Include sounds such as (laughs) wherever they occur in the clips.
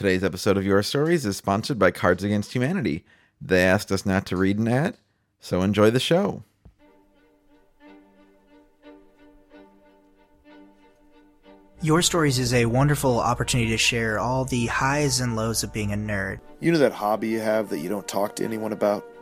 Today's episode of Your Stories is sponsored by Cards Against Humanity. They asked us not to read an ad, so enjoy the show. Your Stories is a wonderful opportunity to share all the highs and lows of being a nerd. You know that hobby you have that you don't talk to anyone about?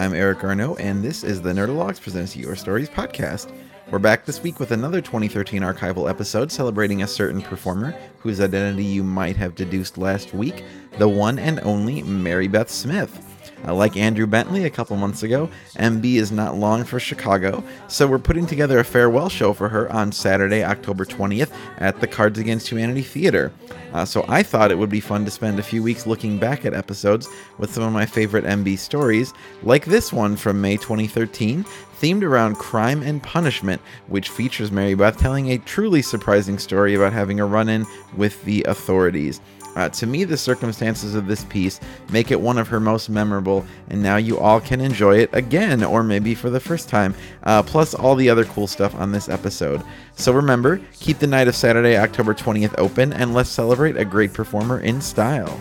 I'm Eric Arno, and this is the Nerdologues Presents Your Stories podcast. We're back this week with another 2013 archival episode celebrating a certain performer whose identity you might have deduced last week the one and only Mary Beth Smith. Uh, like Andrew Bentley a couple months ago, MB is not long for Chicago, so we're putting together a farewell show for her on Saturday, October 20th at the Cards Against Humanity Theater. Uh, so I thought it would be fun to spend a few weeks looking back at episodes with some of my favorite MB stories, like this one from May 2013, themed around crime and punishment, which features Mary Beth telling a truly surprising story about having a run in with the authorities. Uh, to me, the circumstances of this piece make it one of her most memorable, and now you all can enjoy it again, or maybe for the first time, uh, plus all the other cool stuff on this episode. So remember, keep the night of Saturday, October 20th open, and let's celebrate a great performer in style.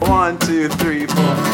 One, two, three, four.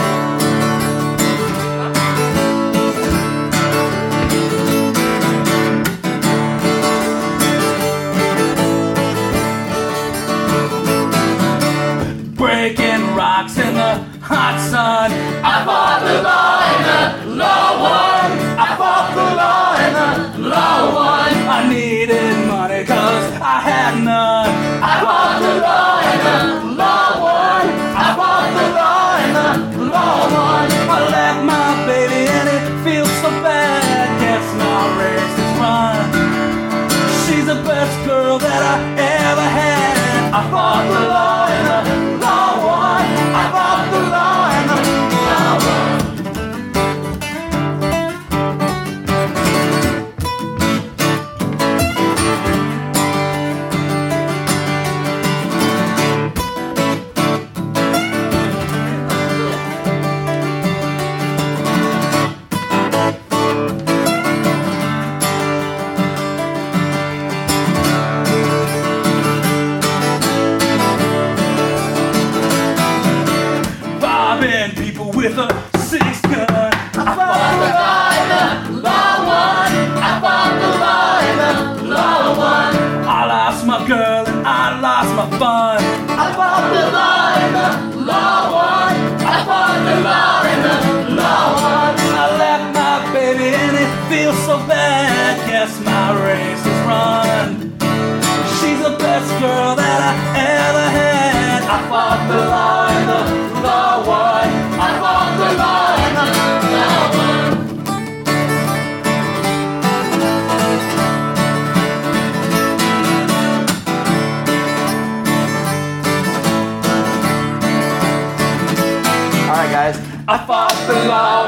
love.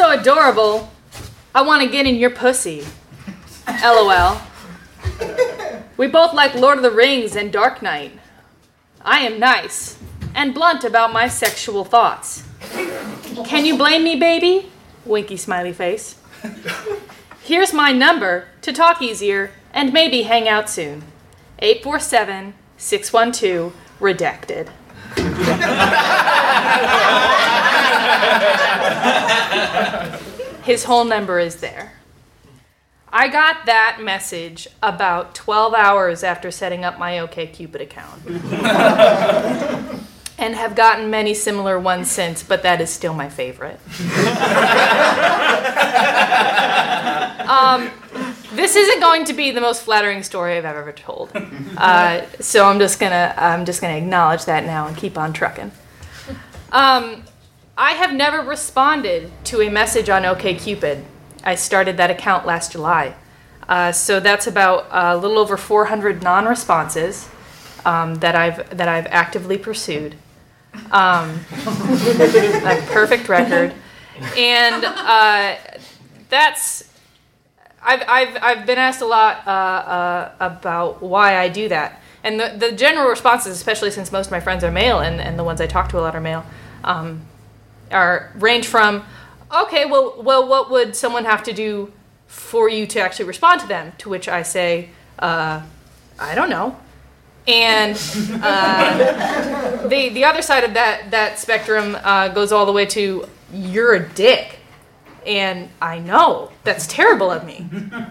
So adorable. I want to get in your pussy. LOL. We both like Lord of the Rings and Dark Knight. I am nice and blunt about my sexual thoughts. Can you blame me, baby? Winky smiley face. Here's my number to talk easier and maybe hang out soon. 847 612 redacted. (laughs) (laughs) His whole number is there. I got that message about 12 hours after setting up my OKCupid account. (laughs) and have gotten many similar ones since, but that is still my favorite. (laughs) um, this isn't going to be the most flattering story I've ever told, uh, so I'm just gonna I'm just gonna acknowledge that now and keep on trucking. Um, I have never responded to a message on OKCupid. I started that account last July, uh, so that's about a little over 400 non-responses um, that I've that I've actively pursued. Um, (laughs) a perfect record, and uh, that's I've, I've, I've been asked a lot uh, uh, about why I do that. And the, the general responses, especially since most of my friends are male and, and the ones I talk to a lot are male, um, are range from, okay, well, well, what would someone have to do for you to actually respond to them? To which I say, uh, I don't know. And uh, the, the other side of that, that spectrum uh, goes all the way to, you're a dick. And I know that's terrible of me.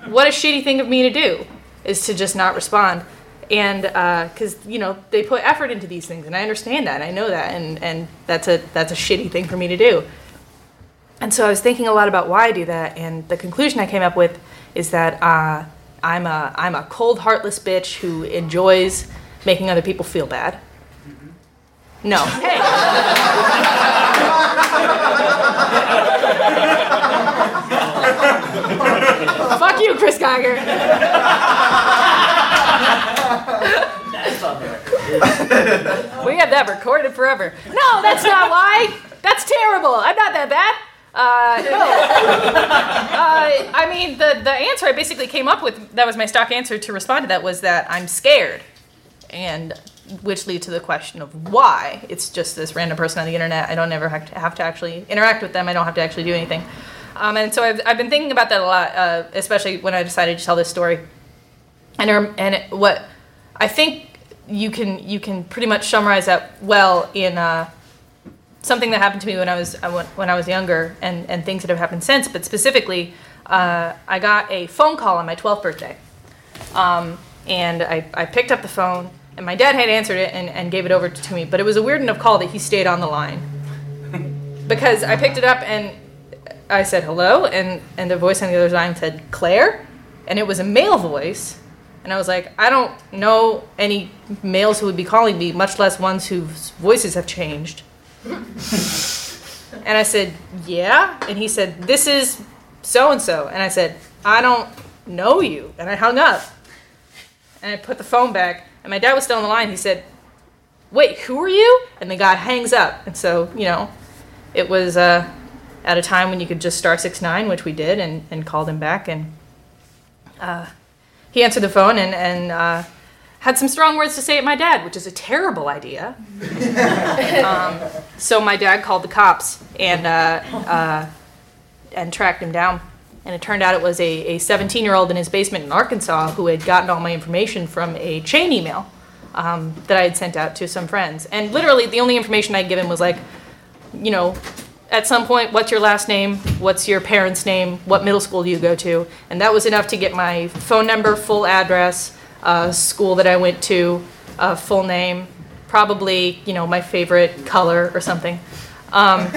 what a shitty thing of me to do is to just not respond. And because uh, you know they put effort into these things, and I understand that, I know that, and and that's a that's a shitty thing for me to do. And so I was thinking a lot about why I do that, and the conclusion I came up with is that uh, I'm a I'm a cold, heartless bitch who enjoys making other people feel bad. No. Hey. (laughs) Fuck you, Chris Geiger. We have that recorded forever. No, that's not why. That's terrible. I'm not that bad. Uh, no. uh, I mean, the, the answer I basically came up with, that was my stock answer to respond to that, was that I'm scared. And which lead to the question of why. It's just this random person on the internet. I don't ever have to, have to actually interact with them. I don't have to actually do anything. Um, and so I've, I've been thinking about that a lot, uh, especially when I decided to tell this story. And er, and what I think you can you can pretty much summarize that well in uh, something that happened to me when I was uh, when I was younger, and and things that have happened since. But specifically, uh, I got a phone call on my 12th birthday, um, and I, I picked up the phone, and my dad had answered it and, and gave it over to me. But it was a weird enough call that he stayed on the line (laughs) because I picked it up and I said hello, and, and the voice on the other line said Claire, and it was a male voice. And I was like, I don't know any males who would be calling me, much less ones whose voices have changed. and I said, Yeah. And he said, This is so and so. And I said, I don't know you. And I hung up. And I put the phone back. And my dad was still on the line. He said, Wait, who are you? And the guy hangs up. And so, you know, it was. Uh, at a time when you could just star six nine, which we did, and, and called him back, and uh, he answered the phone and and uh, had some strong words to say at my dad, which is a terrible idea. (laughs) um, so my dad called the cops and uh, uh and tracked him down. And it turned out it was a 17 year old in his basement in Arkansas who had gotten all my information from a chain email um, that I had sent out to some friends. And literally, the only information I'd given was like, you know, at some point, what's your last name? What's your parents' name? What middle school do you go to? And that was enough to get my phone number, full address, uh, school that I went to, uh, full name, probably, you know, my favorite color or something. Um,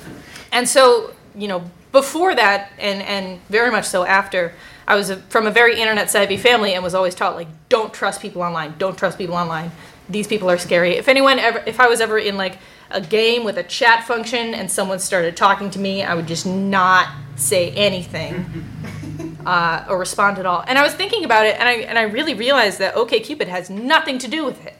(laughs) and so, you know, before that, and, and very much so after, I was a, from a very internet savvy family and was always taught, like, don't trust people online, don't trust people online. These people are scary. If anyone ever, if I was ever in like a game with a chat function and someone started talking to me, I would just not say anything (laughs) uh, or respond at all. And I was thinking about it, and I and I really realized that OkCupid has nothing to do with it.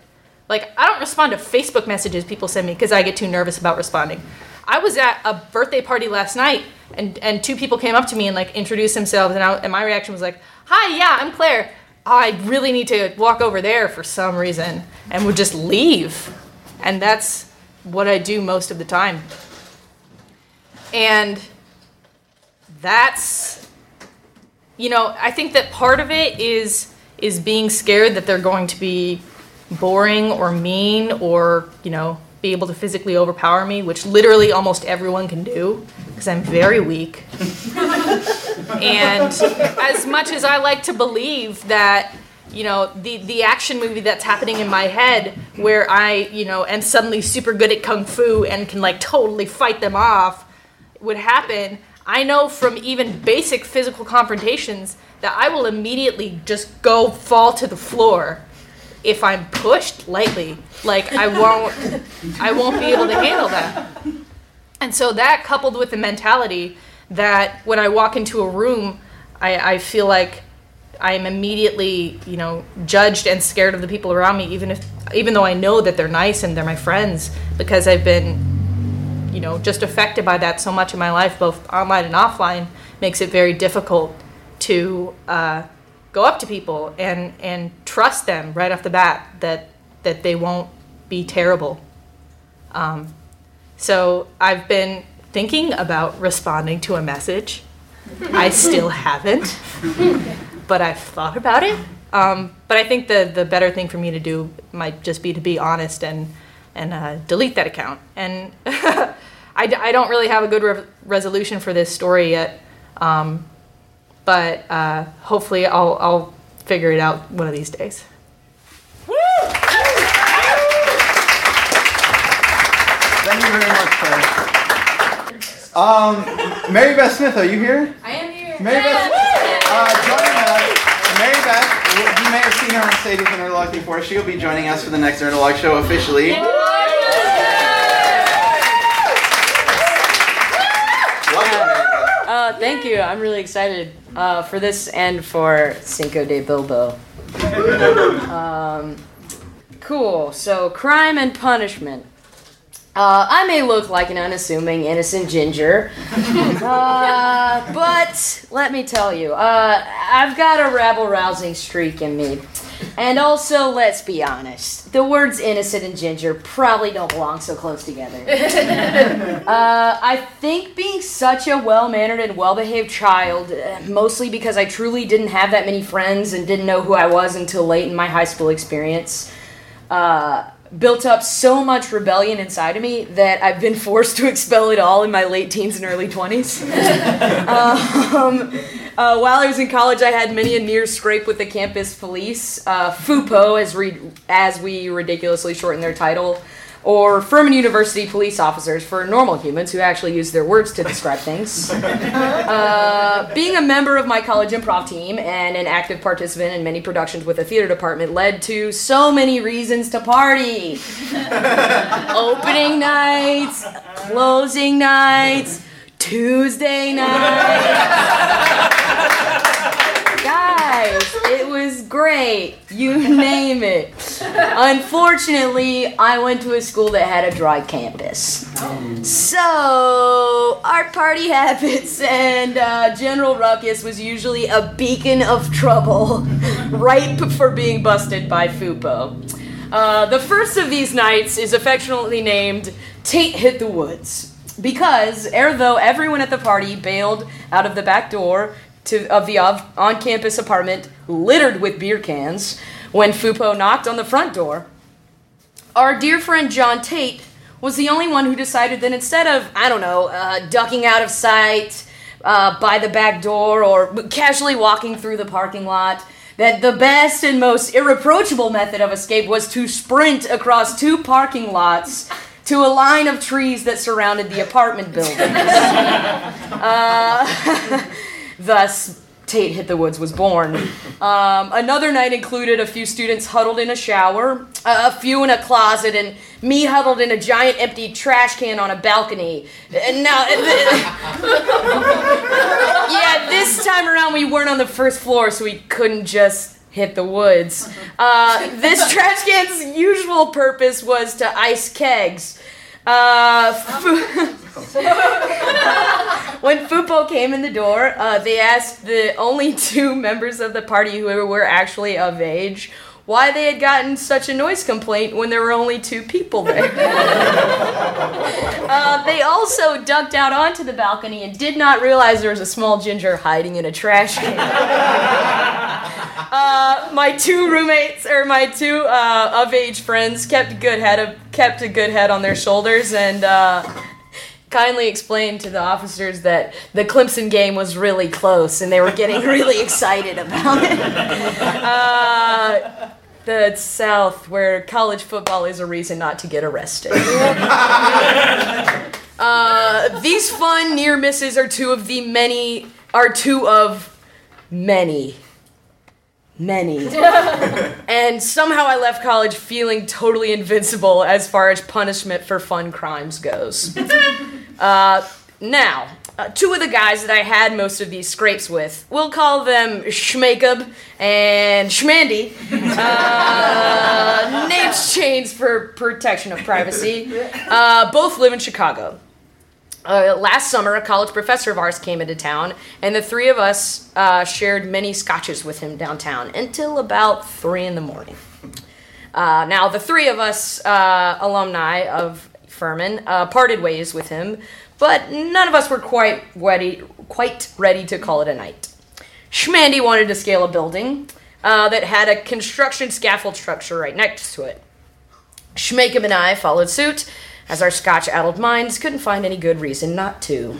Like I don't respond to Facebook messages people send me because I get too nervous about responding. I was at a birthday party last night, and and two people came up to me and like introduced themselves, and I, and my reaction was like, "Hi, yeah, I'm Claire. I really need to walk over there for some reason," and would just leave, and that's what I do most of the time. And that's you know, I think that part of it is is being scared that they're going to be boring or mean or, you know, be able to physically overpower me, which literally almost everyone can do because I'm very weak. (laughs) and as much as I like to believe that you know the the action movie that's happening in my head where I you know am suddenly super good at kung fu and can like totally fight them off would happen I know from even basic physical confrontations that I will immediately just go fall to the floor if I'm pushed lightly. Like I won't (laughs) I won't be able to handle that. And so that coupled with the mentality that when I walk into a room, I, I feel like I'm immediately, you know, judged and scared of the people around me, even if even though I know that they're nice and they're my friends, because I've been you know just affected by that so much in my life both online and offline makes it very difficult to uh, go up to people and and trust them right off the bat that that they won't be terrible. Um, so i've been thinking about responding to a message. I still haven't (laughs) but i've thought about it um, but i think the the better thing for me to do might just be to be honest and and uh, delete that account. And (laughs) I, d- I don't really have a good re- resolution for this story yet, um, but uh, hopefully I'll, I'll figure it out one of these days. Thank you very much, Claire. Um, Mary Beth Smith, are you here? I am here. Mary Beth, uh, joining us. Mary Beth, you you may have seen her on stage with Nerdologues before. She'll be joining us for the next Nerdologues show officially. Welcome, Mary Beth. Uh, thank you. I'm really excited uh, for this and for Cinco de Bilbo. (laughs) um, cool. So, crime and punishment. Uh, I may look like an unassuming, innocent ginger, (laughs) uh, but let me tell you, uh, I've got a rabble rousing streak in me. And also, let's be honest, the words innocent and ginger probably don't belong so close together. (laughs) Uh, I think being such a well mannered and well behaved child, uh, mostly because I truly didn't have that many friends and didn't know who I was until late in my high school experience, uh, built up so much rebellion inside of me that I've been forced to expel it all in my late teens and early 20s. (laughs) um, uh, while I was in college, I had many a near scrape with the campus police, uh, FUPO, as, re- as we ridiculously shorten their title, or Furman University police officers for normal humans who actually use their words to describe things. (laughs) Uh, being a member of my college improv team and an active participant in many productions with a theater department led to so many reasons to party. (laughs) Opening nights, closing nights, Tuesday nights. (laughs) Guys, it was great. You (laughs) name it. Unfortunately, I went to a school that had a dry campus. So, our party (laughs) habits and uh, general ruckus was usually a beacon of trouble, (laughs) ripe for being busted by FUPO. Uh, the first of these nights is affectionately named Tate Hit the Woods. Because, ere though everyone at the party bailed out of the back door to, of the on campus apartment littered with beer cans when Fupo knocked on the front door, our dear friend John Tate was the only one who decided that instead of, I don't know, uh, ducking out of sight uh, by the back door or casually walking through the parking lot, that the best and most irreproachable method of escape was to sprint across two parking lots to a line of trees that surrounded the apartment buildings. (laughs) (laughs) (laughs) uh, thus, Tate Hit the Woods was born. Um, another night included a few students huddled in a shower, a few in a closet, and me huddled in a giant empty trash can on a balcony. And now, (laughs) yeah, this time around we weren't on the first floor, so we couldn't just hit the woods. Uh, this trash can's usual purpose was to ice kegs. Uh, (laughs) when Fupo came in the door, uh, they asked the only (laughs) two members of the party who were actually of age why they had gotten such a noise complaint when there were only two people there. (laughs) (laughs) uh, they also ducked out onto the balcony and did not realize there was a small ginger hiding in a trash can. uh, my two roommates or my two uh, of age friends kept a good head of, kept a good head on their shoulders and uh, kindly explained to the officers that the Clemson game was really close and they were getting (laughs) really excited about it. (laughs) Uh, the South, where college football is a reason not to get arrested. (laughs) uh, these fun near misses are two of the many, are two of many many. (laughs) and somehow I left college feeling totally invincible as far as punishment for fun crimes goes. (laughs) Uh, now, uh, two of the guys that I had most of these scrapes with, we'll call them Schmakeb and Schmandy. (laughs) Uh, names changed for protection of privacy. Uh, both live in Chicago. Uh, last summer, a college professor of ours came into town, and the three of us uh, shared many scotches with him downtown until about three in the morning. Uh, now, the three of us, uh, alumni of Furman, uh, parted ways with him, but none of us were quite ready, quite ready to call it a night. Schmandy wanted to scale a building uh, that had a construction scaffold structure right next to it. Schmakem and I followed suit as our scotch addled minds couldn't find any good reason not to.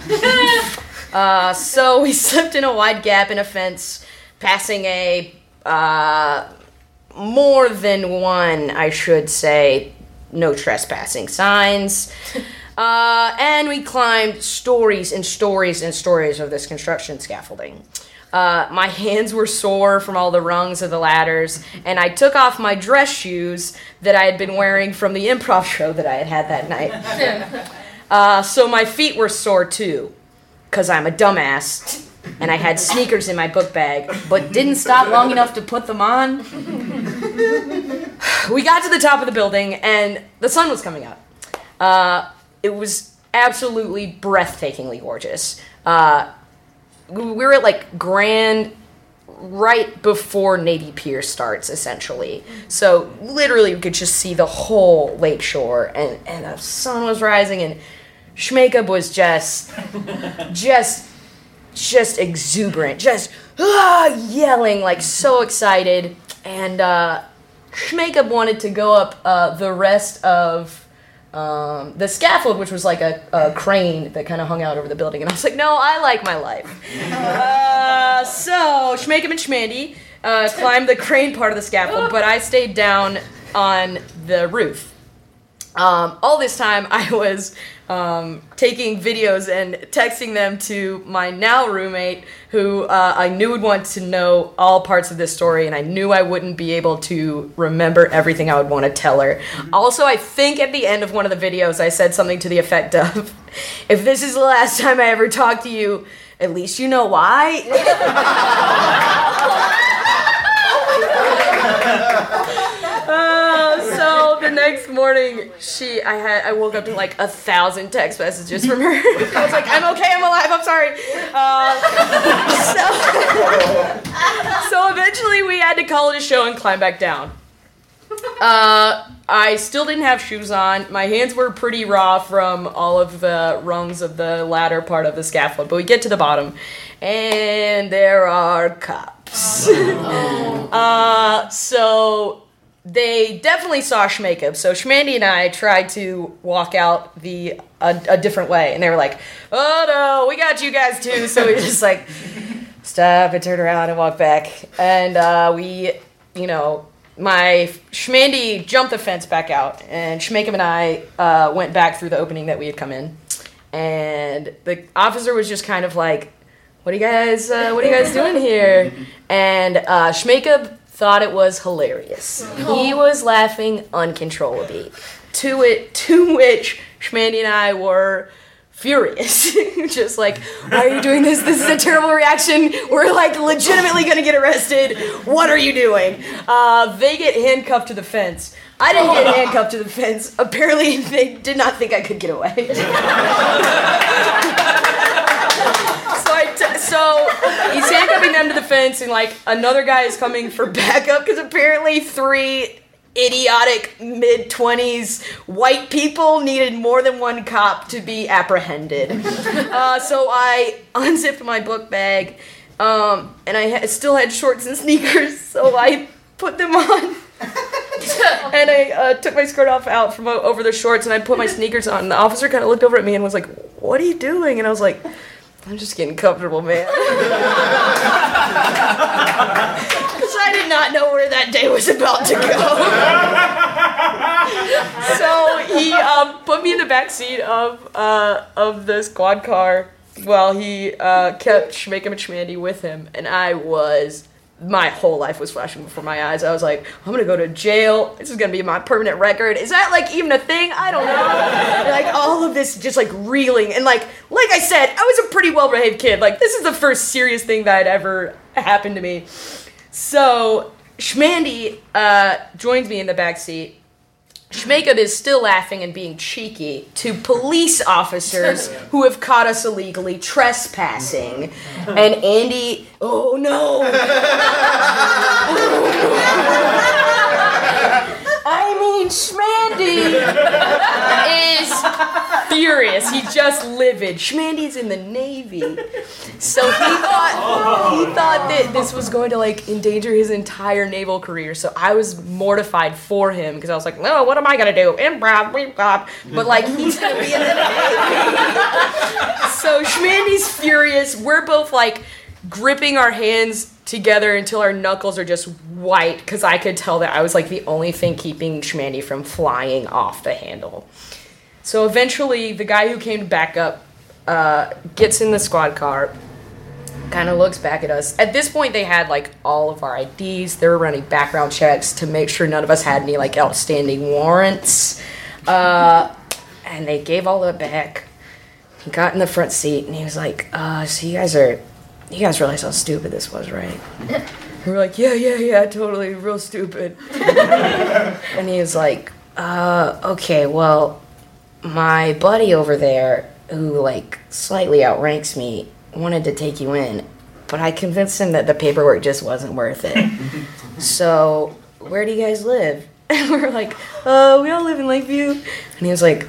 (laughs) uh, so we (laughs) slipped in a wide gap in a fence, passing a uh, more than one, I should say, no trespassing signs. (laughs) Uh, and we climbed stories and stories and stories of this construction scaffolding. Uh, my hands were sore from all the rungs of the ladders, and I took off my dress shoes that I had been wearing from the improv (laughs) show that I had had that night. (laughs) Uh, so my feet were sore too, because I'm a dumbass, and I had sneakers in my book bag, but didn't stop long enough to put them on. (sighs) we got to the top of the building, and the sun was coming up. Uh, it was absolutely breathtakingly gorgeous. Uh, we were at like Grand right before Navy Pier starts, essentially. So literally, we could just see the whole lake shore, and and the sun was rising, and Schmakeb was just, (laughs) just, just exuberant, just ah, yelling like so excited, and uh, Schmakeb wanted to go up uh, the rest of um, the scaffold, which was like a, a crane that kind of hung out over the building. And I was like, no, I like my life. uh, so Schmakem and Schmandy uh, climbed the crane part of the scaffold, but I stayed down on the roof. Um, all this time, I was um, taking videos and texting them to my now roommate, who uh, I knew would want to know all parts of this story, and I knew I wouldn't be able to remember everything I would want to tell her. Also, I think at the end of one of the videos, I said something to the effect of, (laughs) If this is the last time I ever talk to you, at least you know why. (laughs) Uh, so the next morning, she, I had, I woke up to like a thousand text messages from her. (laughs) I was like, I'm okay, I'm alive, I'm sorry. Uh, (laughs) so, (laughs) so eventually, we had to call it a show and climb back down. Uh, I still didn't have shoes on. My hands were pretty raw from all of the rungs of the ladder part of the scaffold. But we get to the bottom, and there are cops. uh, so they definitely saw Schmakeb. So Schmandy and I tried to walk out the a, a different way, and they were like, "Oh no, we got you guys too." So we (laughs) just like stop and turn around and walk back, and uh, we, you know, my Schmandy jumped the fence back out, and Schmakem and I uh, went back through the opening that we had come in, and the officer was just kind of like, "What are you guys? Uh, what are you guys doing here?" And uh, Schmakeb thought it was hilarious. He was laughing uncontrollably. To it, to which Schmandy and I were furious. (laughs) Just like, why are you doing this? This is a terrible reaction. We're like legitimately gonna get arrested. What are you doing? Uh, they get handcuffed to the fence. I didn't get handcuffed to the fence. Apparently, they did not think I could get away. (laughs) so he's handcuffing them to the fence, and like another guy is coming for backup because apparently three idiotic mid 20s white people needed more than one cop to be apprehended. Uh, so I unzipped my book bag, um, and I ha- still had shorts and sneakers, so I put them on. and I uh, took my skirt off out from over the shorts, and I put my sneakers on. And the officer kind of looked over at me and was like, "What are you doing?" And I was like, "I'm just getting comfortable, man." (laughs) Because I did not know where that day was about to go. (laughs) so he um, put me in the back seat of uh, of the squad car while he uh, kept Schmakem and Schmandy with him, and I was. My whole life was flashing before my eyes. I was like, I'm gonna go to jail. This is gonna be my permanent record. Is that like even a thing? I don't know. (laughs) Like all of this just like reeling and like like I said, I was a pretty well behaved kid. Like this is the first serious thing that had ever happened to me. So Schmandy uh, joins me in the back seat. Schmakeup is still laughing and being cheeky to police officers (laughs) who have caught us illegally trespassing. (laughs) And Andy, oh no! I (laughs) mean, Schmandy is furious. He's just livid. Schmandy's in the Navy. So he thought he thought that this was going to like endanger his entire naval career. So I was mortified for him because I was like, no, what am I gonna do? Improv, improv. But like he's gonna be in the Navy. (laughs) so Schmandy's furious. We're both like gripping our hands together until our knuckles are just white because I could tell that I was like the only thing keeping Schmandy from flying off the handle. So eventually, the guy who came to back up uh, gets in the squad car, kind of looks back at us. At this point, they had like all of our IDs. They were running background checks to make sure none of us had any like outstanding warrants. Uh, and they gave all of it back. He got in the front seat and he was like, uh, so you guys are, you guys realize how stupid this was, right? (laughs) We were like, yeah, yeah, yeah, totally, real stupid. (laughs) and he was like, uh, okay, well, my buddy over there, who like slightly outranks me, wanted to take you in, but I convinced him that the paperwork just wasn't worth it. (laughs) so, where do you guys live? And we were like, uh, we all live in Lakeview. And he was like,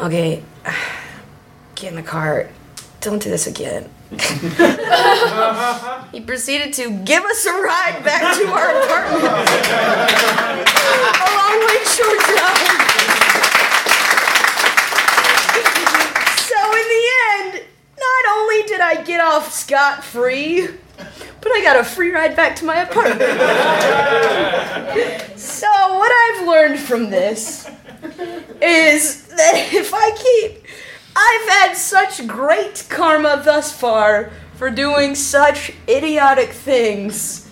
okay, (sighs) get in the car. Don't do this again. (laughs) he proceeded to give us a ride back to our apartment along Lakeshore Drive. So in the end, not only did I get off scot free, but I got a free ride back to my apartment. so what I've learned from this is that if I keep I've had such great karma thus far for doing such idiotic things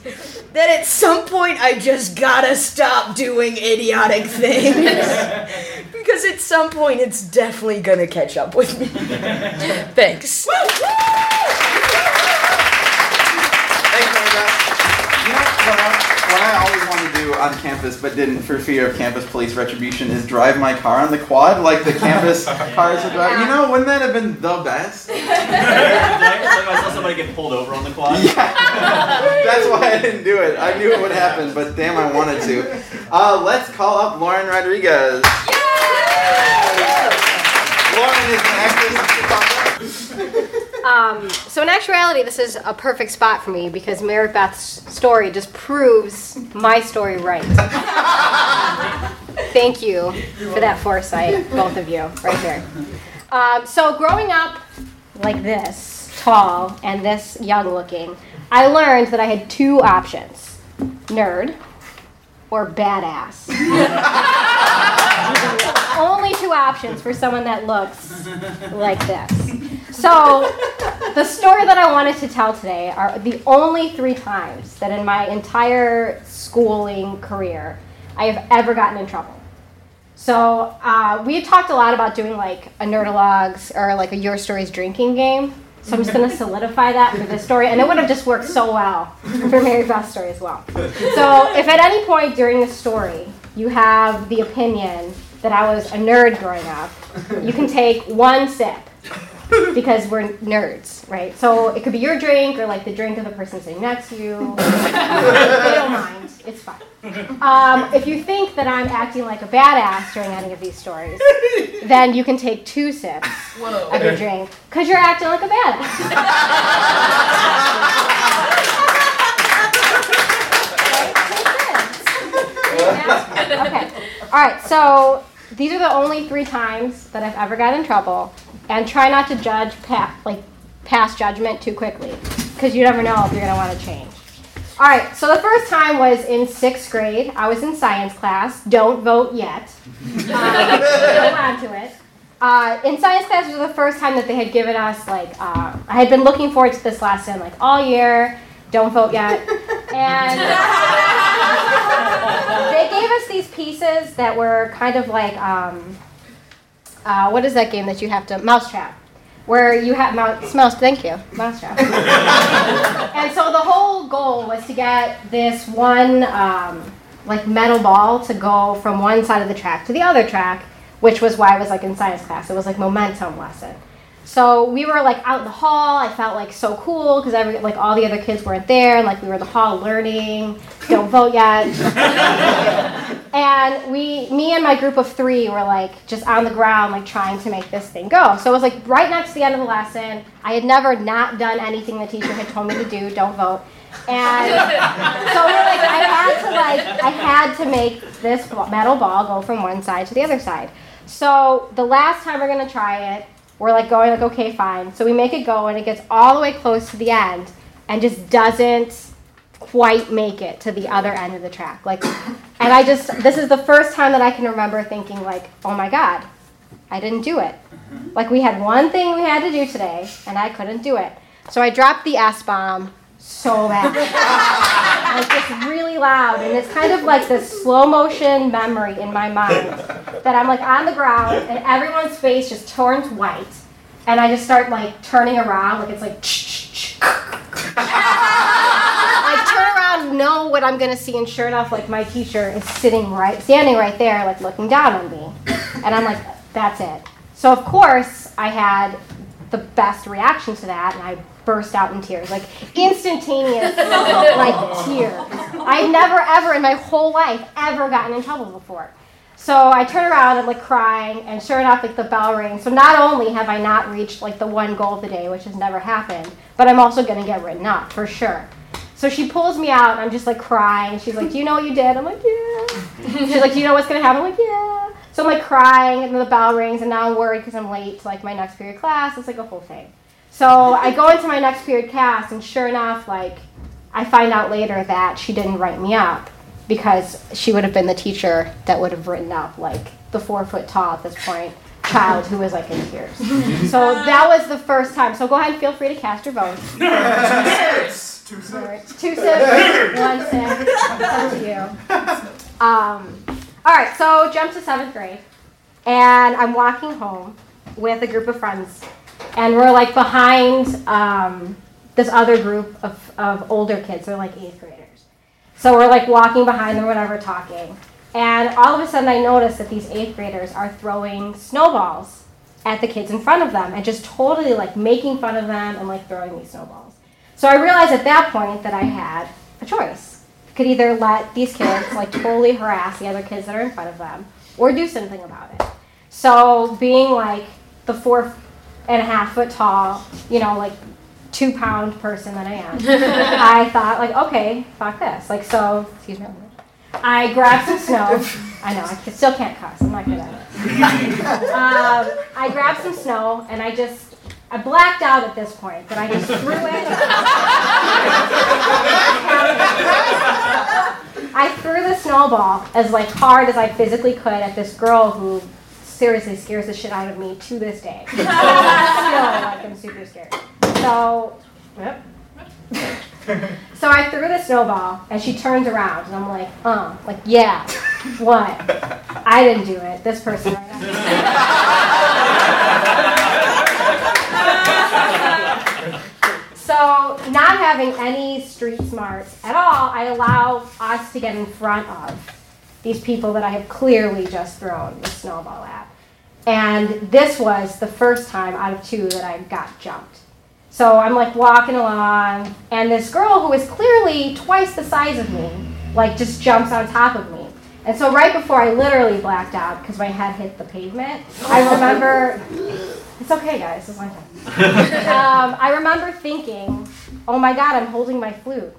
that at some point I just gotta stop doing idiotic things. (laughs) because at some point it's definitely gonna catch up with me. (laughs) Thanks. You know, what I, what I always wanted to do on campus, but didn't for fear of campus police retribution, is drive my car on the quad like the campus (laughs) cars would drive. You know, wouldn't that have been the best? (laughs) Did I, I saw somebody get pulled over on the quad. (laughs) That's why I didn't do it. I knew it would happen, but damn, I wanted to. Uh, let's call up Lauren Rodriguez. Lauren is an actress. Um, so in actuality, this is a perfect spot for me because Mary Beth's story just proves my story right. (laughs) Thank you for that foresight, both of you, right there. Um, so growing up like this, tall and this young looking, I learned that I had two options: nerd or badass. (laughs) Only two options for someone that looks like this. So, the story that I wanted to tell today are the only three times that in my entire schooling career I have ever gotten in trouble. So uh, we had talked a lot about doing like a Nerdologues or like a your stories drinking game. So I'm just going (laughs) to solidify that for this story, and it would have just worked so well for Mary Beth's story as well. So if at any point during the story you have the opinion that I was a nerd growing up, you can take one sip (laughs) because we're nerds, right? So it could be your drink or like the drink of the person sitting next to you. (laughs) they don't mind. It's fine. Um, if you think that I'm acting like a badass during any of these stories, (laughs) then you can take two sips of your drink because you're acting like a badass. okay. All right. So these are the only three times that I've ever got in trouble, and try not to judge pa- like pass judgment too quickly because you never know if you're gonna want to change. All right, so the first time was in sixth grade. I was in science class. Don't vote yet. (laughs) Uh, hold on to it. Uh, in science class was the first time that they had given us like uh, I had been looking forward to this lesson like all year. Don't vote yet, and (laughs) they gave us these pieces that were kind of like um, uh, what is that game that you have to mousetrap where you have mouse, mouse thank you mousetrap (laughs) and so the whole goal was to get this one um, like metal ball to go from one side of the track to the other track which was why i was like in science class. It was like momentum lesson. So we were like out in the hall. I felt like so cool because every like all the other kids weren't there and like we were in the hall learning. Don't vote yet (laughs) and we me and my group of three were like just on the ground like trying to make this thing go. So it was like right next to the end of the lesson. I had never not done anything the teacher had told me to do. Don't vote. And so we were like i had to like i had to make this metal ball go from one side to the other side. So the last time we're to try it we're like going like okay fine. So we make it go and it gets all the way close to the end and just doesn't quite make it to the other end of the track. Like, and I just, this is the first time that I can remember thinking, like, oh my God, I didn't do it. Like, we had one thing we had to do today, and I couldn't do it. So I dropped the S bomb so bad. (laughs) like, just really loud. And it's kind of like this slow motion memory in my mind that I'm like on the ground, and everyone's face just turns white. And I just start like turning around, like it's like, (laughs) (laughs) know what I'm gonna see, and sure enough, like my teacher is sitting right, standing right there, like looking down on me, and I'm like, that's it. So of course I had the best reaction to that, and I burst out in tears, like instantaneous, (laughs) like tears. I've never ever in my whole life ever gotten in trouble before. So I turn around, I'm like crying, and sure enough, like the bell rings. So not only have I not reached like the one goal of the day, which has never happened, but I'm also gonna get written up for sure. So she pulls me out, and I'm just like crying. She's like, "Do you know what you did?" I'm like, "Yeah." She's like, "Do you know what's gonna happen?" I'm like, "Yeah." So I'm like crying, and then the bell rings, and now I'm worried because I'm late to like my next period class. It's like a whole thing. So I go into my next period class, and sure enough, like I find out later that she didn't write me up because she would have been the teacher that would have written up like the four foot tall at this point child who was like in tears. so that was the first time. So go ahead and feel free to cast your votes. Two sips. Two sips. (laughs) One sip. Up to you. Um, all right. So jump to seventh grade, and I'm walking home with a group of friends, and we're like behind um, this other group of, of older kids. They're like eighth graders. So we're like walking behind them, whatever, talking. And all of a sudden, I notice that these eighth graders are throwing snowballs at the kids in front of them and just totally like making fun of them and like throwing these snowballs. So I realized at that point that I had a choice. I could either let these kids like totally harass the other kids that are in front of them or do something about it. So being like the four and a half foot tall, you know, like two pound person that I am, (laughs) I thought like, okay, fuck this. Like so, excuse me. I grabbed some snow. I know I still can't cuss. I'm not good at it. (laughs) Um, I grabbed some snow and I just I blacked out at this point, but I just threw it. I threw the snowball as like hard as I physically could at this girl who seriously scares the shit out of me to this day. (laughs) Still, like I'm super scared. So, yep. so I threw the snowball, and she turns around, and I'm like, um, like, yeah, what? I didn't do it. This person right So, not having any street smarts at all, I allow us to get in front of these people that I have clearly just thrown the snowball at. And this was the first time out of two that I got jumped. So I'm like walking along, and this girl who is clearly twice the size of me, like just jumps on top of me. And so right before I literally blacked out because my head hit the pavement, I remember. It's okay, guys. It's one time. (laughs) um, I remember thinking, "Oh my God, I'm holding my flute.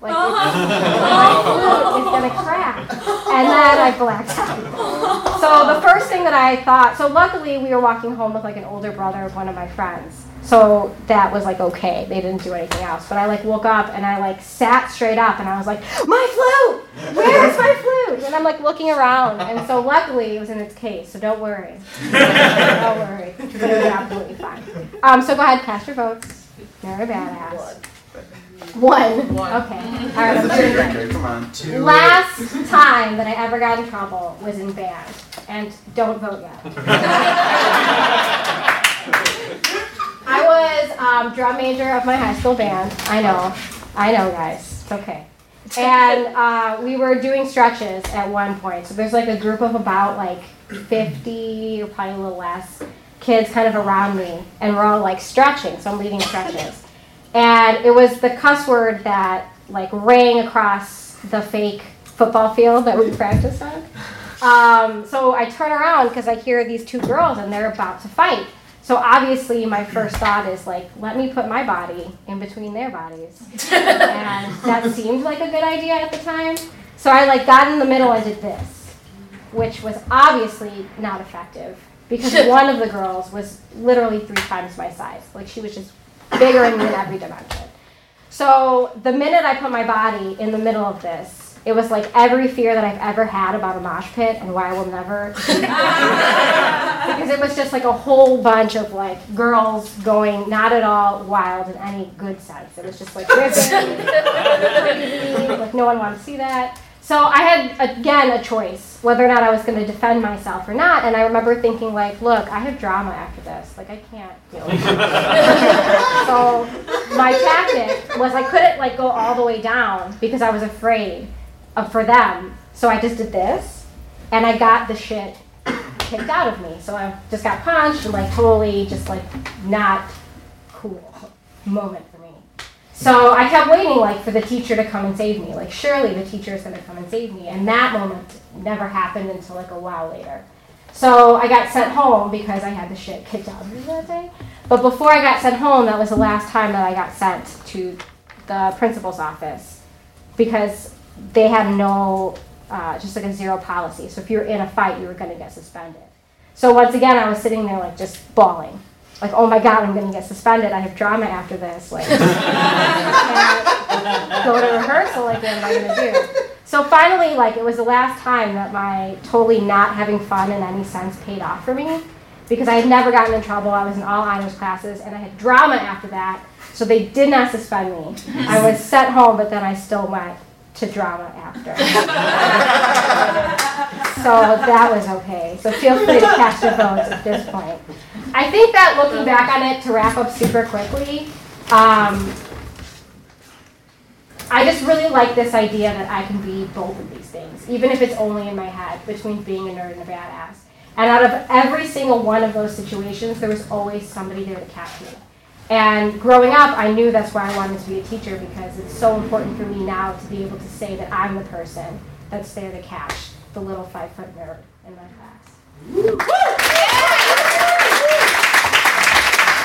Like it's, my flute is gonna crack." And then I blacked out. So the first thing that I thought. So luckily, we were walking home with like an older brother of one of my friends. So that was like okay. They didn't do anything else. But I like woke up and I like sat straight up and I was like, "My flute! Where's my flute?" And I'm like looking around. And so luckily, it was in its case. So don't worry. (laughs) don't worry. It's gonna be absolutely fine. Um, so go ahead, cast your votes. You're a badass. One. Okay. (laughs) All right. I'm doing good. Come on. Last time that I ever got in trouble was in band, and don't vote yet. (laughs) I was um, drum major of my high school band. I know, I know, guys. It's okay. And uh, we were doing stretches at one point. So there's like a group of about like 50 or probably a little less kids kind of around me, and we're all like stretching. So I'm leading stretches, and it was the cuss word that like rang across the fake football field that we practiced on. Um, so I turn around because I hear these two girls and they're about to fight. So obviously, my first thought is like, let me put my body in between their bodies, and that seemed like a good idea at the time. So I like got in the middle and did this, which was obviously not effective because (laughs) one of the girls was literally three times my size. Like she was just bigger than me in every dimension. So the minute I put my body in the middle of this, it was like every fear that I've ever had about a mosh pit and why I will never. (laughs) because it was just like a whole bunch of like girls going not at all wild in any good sense. It was just like ripping, (laughs) crazy, like no one wanted to see that. So I had again a choice whether or not I was going to defend myself or not, and I remember thinking like, look, I have drama after this. Like I can't deal with it. (laughs) so my tactic was I couldn't like go all the way down because I was afraid of for them. So I just did this, and I got the shit kicked out of me. So I just got punched and like totally just like not cool moment. So I kept waiting like for the teacher to come and save me. Like surely the teacher is gonna come and save me. And that moment never happened until like a while later. So I got sent home because I had the shit kicked out of me that day. But before I got sent home, that was the last time that I got sent to the principal's office because they had no, uh, just like a zero policy. So if you were in a fight, you were going to get suspended. So once again, I was sitting there like just bawling. Like, oh my God, I'm going to get suspended. I have drama after this. Like, (laughs) go to rehearsal. Like, what am I going to do? So finally, like, it was the last time that my totally not having fun in any sense paid off for me because I had never gotten in trouble. I was in all honors classes and I had drama after that. So they did not suspend me. I was sent home, but then I still went to drama after. (laughs) so that was okay. So feel free to cast your votes at this point. I think that looking back on it, to wrap up super quickly, um, I just really like this idea that I can be both of these things, even if it's only in my head, between being a nerd and a badass. And out of every single one of those situations, there was always somebody there to catch me. And growing up, I knew that's why I wanted to be a teacher because it's so important for me now to be able to say that I'm the person that's there to catch the little five foot nerd in my class.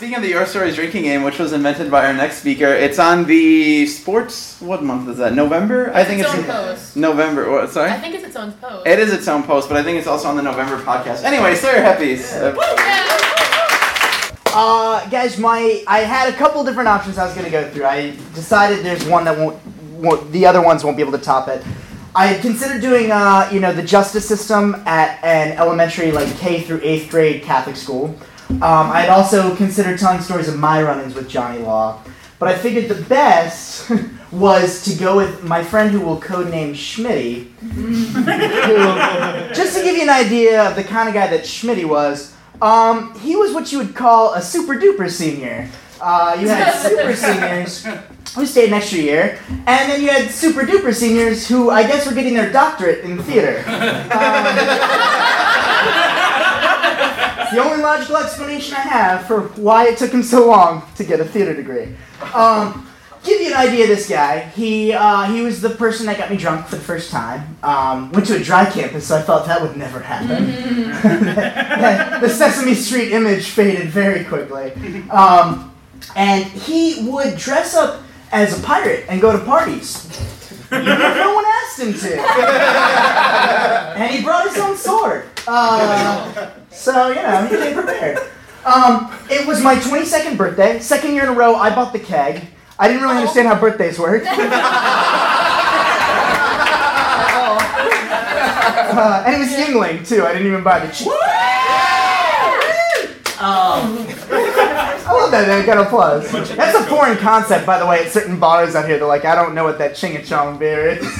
Speaking of the Your Stories drinking game, which was invented by our next speaker, it's on the sports. What month is that? November? I think Its it's own post. November. What, sorry. I think it's its own post. It is its own post, but I think it's also on the November podcast. Anyway, Sawyer Heppes. Uh, Uh, guys, my I had a couple different options I was gonna go through. I decided there's one that won't, won't the other ones won't be able to top it. I had considered doing, uh, you know, the justice system at an elementary, like K through eighth grade Catholic school. Um, I had also considered telling stories of my run-ins with Johnny Law, but I figured the best (laughs) was to go with my friend who will codename Schmitty, who, (laughs) just to give you an idea of the kind of guy that Schmitty was, um, he was what you would call a super duper senior. Uh, you had super (laughs) seniors who stayed an extra year, and then you had super duper seniors who I guess were getting their doctorate in theater. The only logical explanation I have for why it took him so long to get a theater degree. Um, give you an idea of this guy. He uh, he was the person that got me drunk for the first time. Um, went to a dry campus, so I thought that would never happen. (laughs) (laughs) the Sesame Street image faded very quickly. Um, and he would dress up as a pirate and go to parties. No one asked him to. (laughs) and he brought his own sword. Uh, so, you know, he came prepared. Um, it was my 22nd birthday. Second year in a row, I bought the keg. I didn't really understand how birthdays worked. (laughs) Uh, and it was Yuengling, too. I didn't even buy the cheap. Um, (laughs) I love that, that kind of applause. That's a foreign concept, by the way, at certain bars out here. They're like, I don't know what that chingachong beer is. (laughs)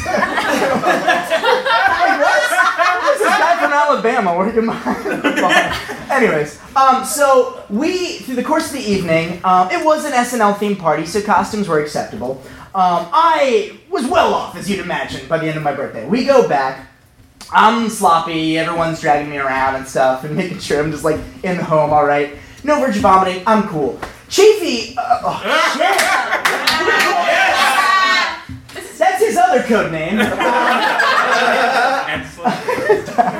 Like, what? What's this guy from Alabama working behind the bar? Anyways, um, so we, through the course of the evening, um, it was an SNL themed party, so costumes were acceptable. Um, I was well off, as you'd imagine, by the end of my birthday. We go back. I'm sloppy. Everyone's dragging me around and stuff, and (laughs) making sure I'm just like in the home, all right. No virgin vomiting. I'm cool. Chafee. Uh, oh, (laughs) shit. That's his other code name.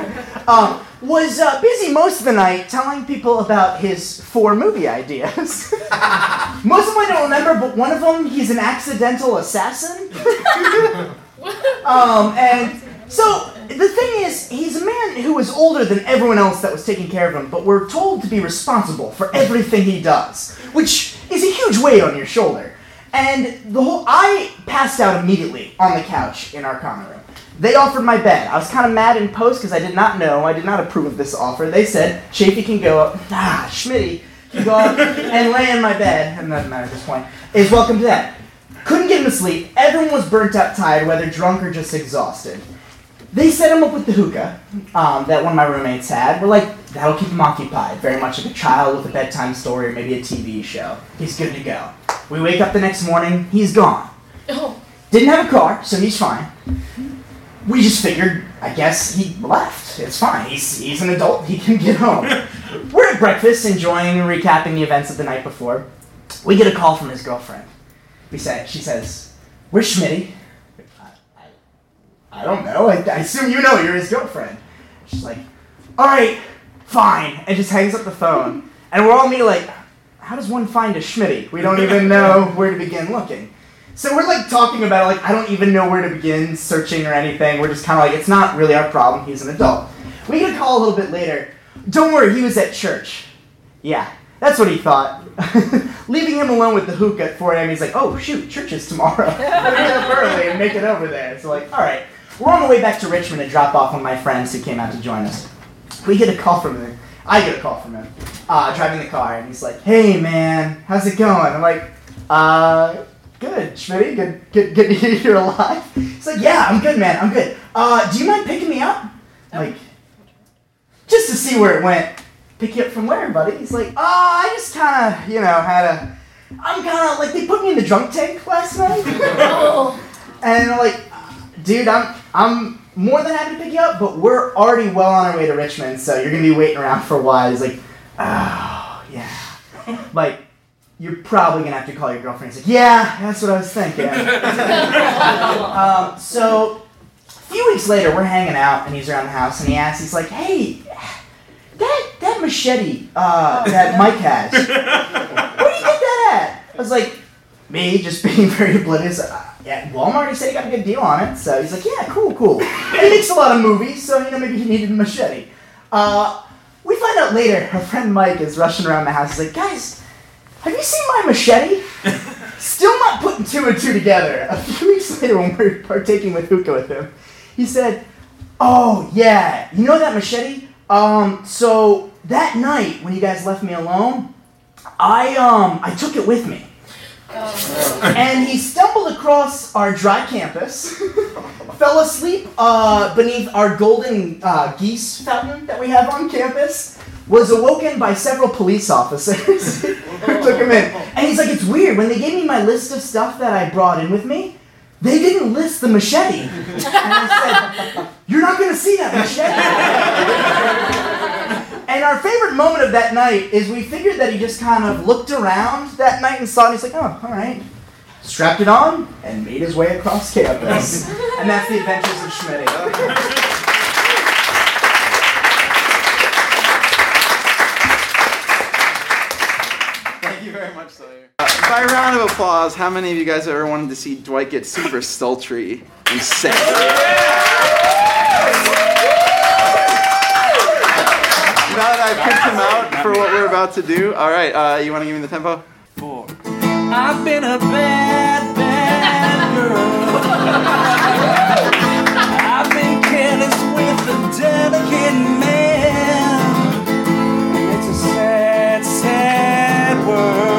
(laughs) um, was uh, busy most of the night telling people about his four movie ideas. (laughs) most of them I don't remember, but one of them he's an accidental assassin. (laughs) um, and so the thing is, he's a man who is older than everyone else that was taking care of him, but we're told to be responsible for everything he does, which is a huge weight on your shoulder. And the whole I passed out immediately on the couch in our common room. They offered my bed. I was kind of mad in post because I did not know, I did not approve of this offer. They said, Chafee can go up, (laughs) ah, Schmitty can go up (laughs) and lay in my bed, and doesn't matter at this point, is welcome to that. Couldn't get him to sleep. Everyone was burnt out tired, whether drunk or just exhausted. They set him up with the hookah um, that one of my roommates had. We're like, that'll keep him occupied, very much like a child with a bedtime story or maybe a TV show. He's good to go. We wake up the next morning, he's gone. Didn't have a car, so he's fine. We just figured, I guess he left. It's fine. He's, he's an adult. He can get home. (laughs) We're at breakfast, enjoying and recapping the events of the night before. We get a call from his girlfriend. We say, she says, "Where's Schmitty?" I I don't know. I, I assume you know you're his girlfriend. She's like, all right, fine, and just hangs up the phone. And we're all me like, how does one find a Schmitty? We don't even (laughs) know where to begin looking. So we're like talking about it, like I don't even know where to begin searching or anything. We're just kind of like, it's not really our problem. He's an adult. We get a call a little bit later. Don't worry, he was at church. Yeah, that's what he thought. (laughs) Leaving him alone with the hookah at 4 a.m. He's like, oh shoot, church is tomorrow. (laughs) Get up early and make it over there. So like, all right. We're on the way back to Richmond to drop off one of my friends who came out to join us. We get a call from him. I get a call from him, uh, driving the car, and he's like, "Hey man, how's it going?" I'm like, "Uh, good, Schmitty. Good, good, good to hear you're alive." He's like, "Yeah, I'm good, man. I'm good. Uh, do you mind picking me up?" I'm like, just to see where it went. Pick you up from where, buddy? He's like, "Oh, I just kind of, you know, had a. I'm kind of like they put me in the drunk tank last night." (laughs) and like, dude, I'm I'm more than happy to pick you up, but we're already well on our way to Richmond, so you're gonna be waiting around for a while. He's like, oh yeah, (laughs) like you're probably gonna have to call your girlfriend. He's like, yeah, that's what I was thinking. (laughs) um, so a few weeks later, we're hanging out, and he's around the house, and he asks, he's like, hey, that that machete uh, that Mike has, where do you get that at? I was like, me just (laughs) being very oblivious. Uh, yeah, Walmart, he said he got a good deal on it. So he's like, yeah, cool, cool. He makes a lot of movies, so, you know, maybe he needed a machete. Uh, we find out later, our friend Mike is rushing around the house. He's like, guys, have you seen my machete? Still not putting two and two together. A few weeks later, when we were partaking with hookah with him, he said, "Oh yeah, you know that machete? Um, so that night when you guys left me alone, I um I took it with me." And he stumbled across our dry campus, (laughs) fell asleep uh, beneath our golden uh, geese fountain that we have on campus, was awoken by several police officers who (laughs) (laughs) took him in. And he's like, it's weird. When they gave me my list of stuff that I brought in with me, they didn't list the machete. And I said, You're not going to see that machete. (laughs) and our favorite moment of that night is we figured that he just kind of looked around that night and saw it. he's like, Oh, all right. Strapped it on and made his way across campus. and that's the adventures of Schmidt. of applause, how many of you guys ever wanted to see Dwight get super sultry and sad? Now that I've picked him out for what we're about to do, all right, uh, you want to give me the tempo? Four. I've been a bad, bad girl. I've been careless with a delicate man. It's a sad, sad world.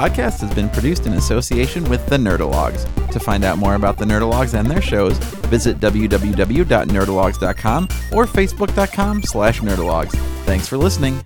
podcast has been produced in association with the Nerdologues. To find out more about the Nerdologues and their shows, visit www.nerdologues.com or facebook.com slash nerdologues. Thanks for listening.